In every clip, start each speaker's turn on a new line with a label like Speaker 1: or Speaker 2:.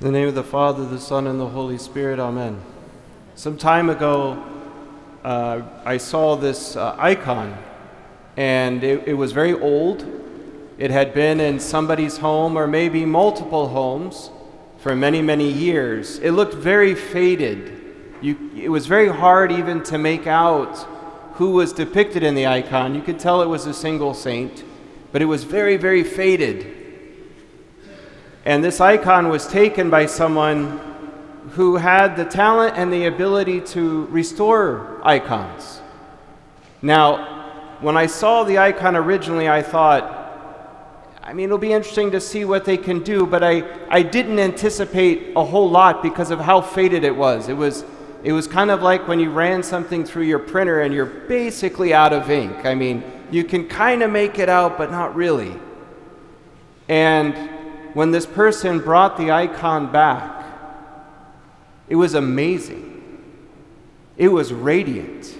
Speaker 1: In the name of the Father, the Son, and the Holy Spirit, Amen. Some time ago, uh, I saw this uh, icon, and it, it was very old. It had been in somebody's home, or maybe multiple homes, for many, many years. It looked very faded. You, it was very hard even to make out who was depicted in the icon. You could tell it was a single saint, but it was very, very faded. And this icon was taken by someone who had the talent and the ability to restore icons. Now, when I saw the icon originally, I thought, I mean, it'll be interesting to see what they can do, but I, I didn't anticipate a whole lot because of how faded it was. It was it was kind of like when you ran something through your printer and you're basically out of ink. I mean, you can kind of make it out, but not really. And when this person brought the icon back, it was amazing. It was radiant.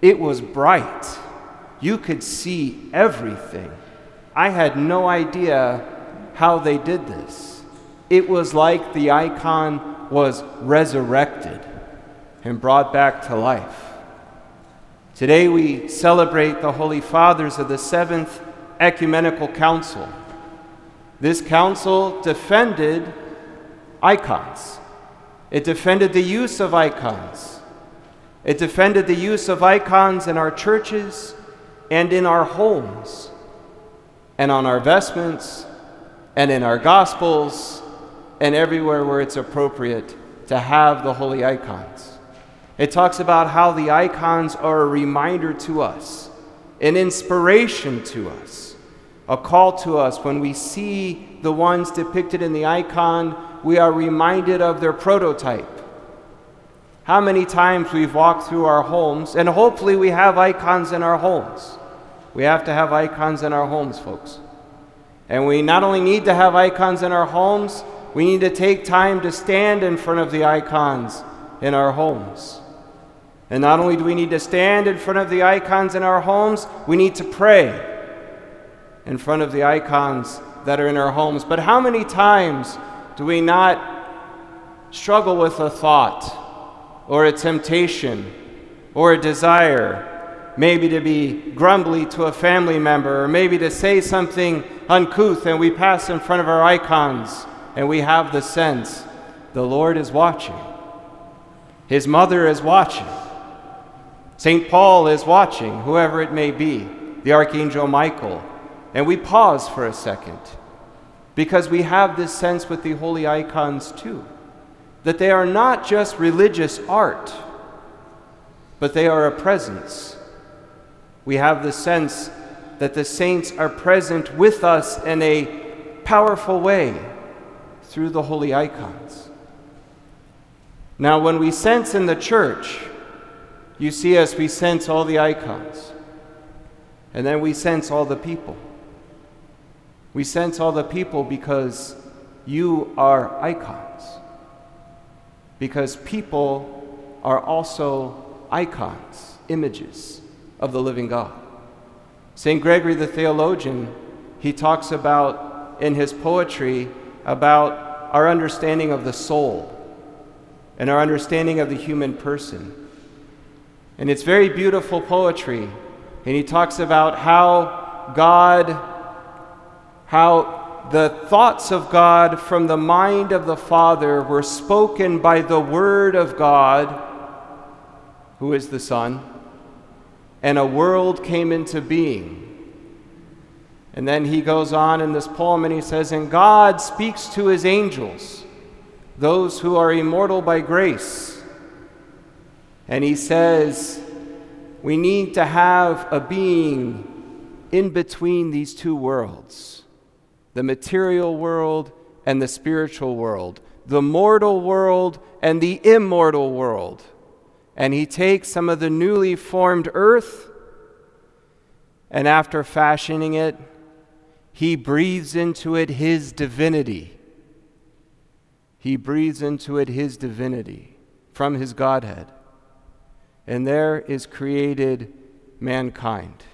Speaker 1: It was bright. You could see everything. I had no idea how they did this. It was like the icon was resurrected and brought back to life. Today we celebrate the Holy Fathers of the Seventh Ecumenical Council. This council defended icons, it defended the use of icons, it defended the use of icons in our churches and in our homes, and on our vestments, and in our gospels, and everywhere where it's appropriate to have the holy icons. It talks about how the icons are a reminder to us, an inspiration to us, a call to us. When we see the ones depicted in the icon, we are reminded of their prototype. How many times we've walked through our homes, and hopefully we have icons in our homes. We have to have icons in our homes, folks. And we not only need to have icons in our homes, we need to take time to stand in front of the icons in our homes. And not only do we need to stand in front of the icons in our homes, we need to pray in front of the icons that are in our homes. But how many times do we not struggle with a thought or a temptation or a desire? Maybe to be grumbly to a family member, or maybe to say something uncouth, and we pass in front of our icons and we have the sense the Lord is watching. His mother is watching. St. Paul is watching, whoever it may be, the Archangel Michael. And we pause for a second because we have this sense with the holy icons too that they are not just religious art, but they are a presence. We have the sense that the saints are present with us in a powerful way through the holy icons. Now, when we cense in the church, you see us, we cense all the icons. And then we cense all the people. We cense all the people because you are icons. Because people are also icons, images of the living God. St. Gregory the theologian, he talks about in his poetry about our understanding of the soul and our understanding of the human person. And it's very beautiful poetry. And he talks about how God, how the thoughts of God from the mind of the Father were spoken by the Word of God, who is the Son, and a world came into being. And then he goes on in this poem and he says, And God speaks to his angels, those who are immortal by grace and he says, we need to have a being in between these two worlds the material world and the spiritual world, the mortal world and the immortal world. And he takes some of the newly formed earth, and after fashioning it, he breathes into it his divinity. He breathes into it his divinity from his Godhead and there is created mankind,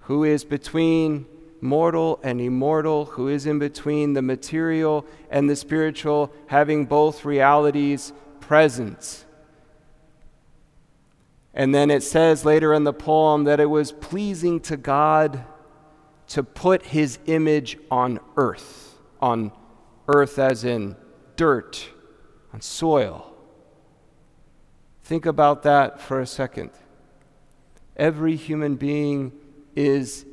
Speaker 1: who is between mortal and immortal, who is in between the material and the spiritual, having both realities present. And then it says later in the poem that it was pleasing to God to put his image on earth, on earth as in dirt, on soil. Think about that for a second. Every human being is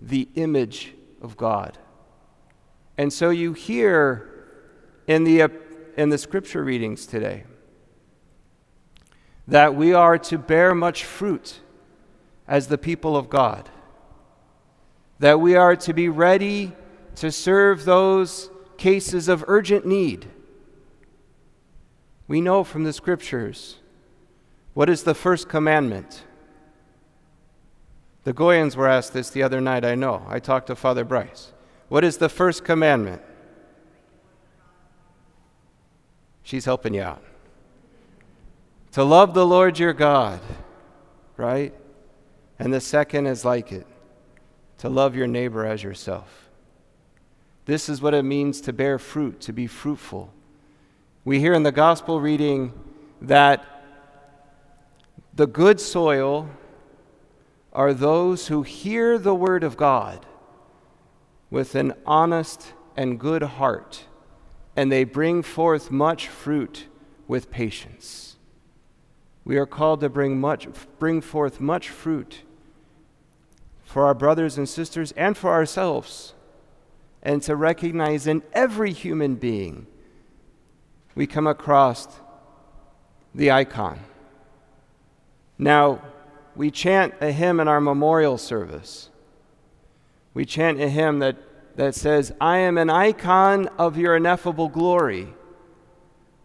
Speaker 1: the image of God. And so you hear in the, in the scripture readings today that we are to bear much fruit as the people of God, that we are to be ready to serve those cases of urgent need. We know from the scriptures what is the first commandment? The Goyans were asked this the other night, I know. I talked to Father Bryce. What is the first commandment? She's helping you out. To love the Lord your God, right? And the second is like it to love your neighbor as yourself. This is what it means to bear fruit, to be fruitful. We hear in the gospel reading that the good soil are those who hear the word of God with an honest and good heart, and they bring forth much fruit with patience. We are called to bring, much, bring forth much fruit for our brothers and sisters and for ourselves, and to recognize in every human being we come across the icon. Now, we chant a hymn in our memorial service. We chant a hymn that, that says, I am an icon of your ineffable glory,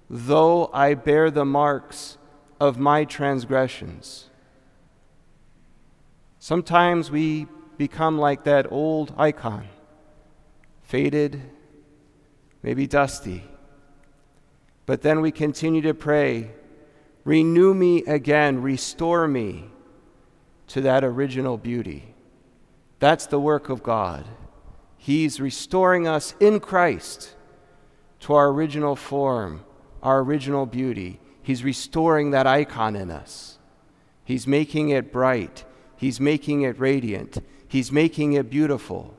Speaker 1: though I bear the marks of my transgressions. Sometimes we become like that old icon, faded, maybe dusty. But then we continue to pray, renew me again, restore me to that original beauty. That's the work of God. He's restoring us in Christ to our original form, our original beauty. He's restoring that icon in us. He's making it bright. He's making it radiant. He's making it beautiful.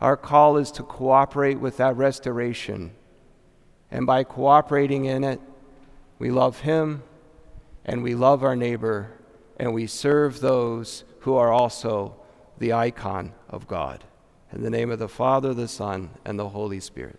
Speaker 1: Our call is to cooperate with that restoration. And by cooperating in it, we love Him and we love our neighbor and we serve those who are also the icon of God. In the name of the Father, the Son, and the Holy Spirit.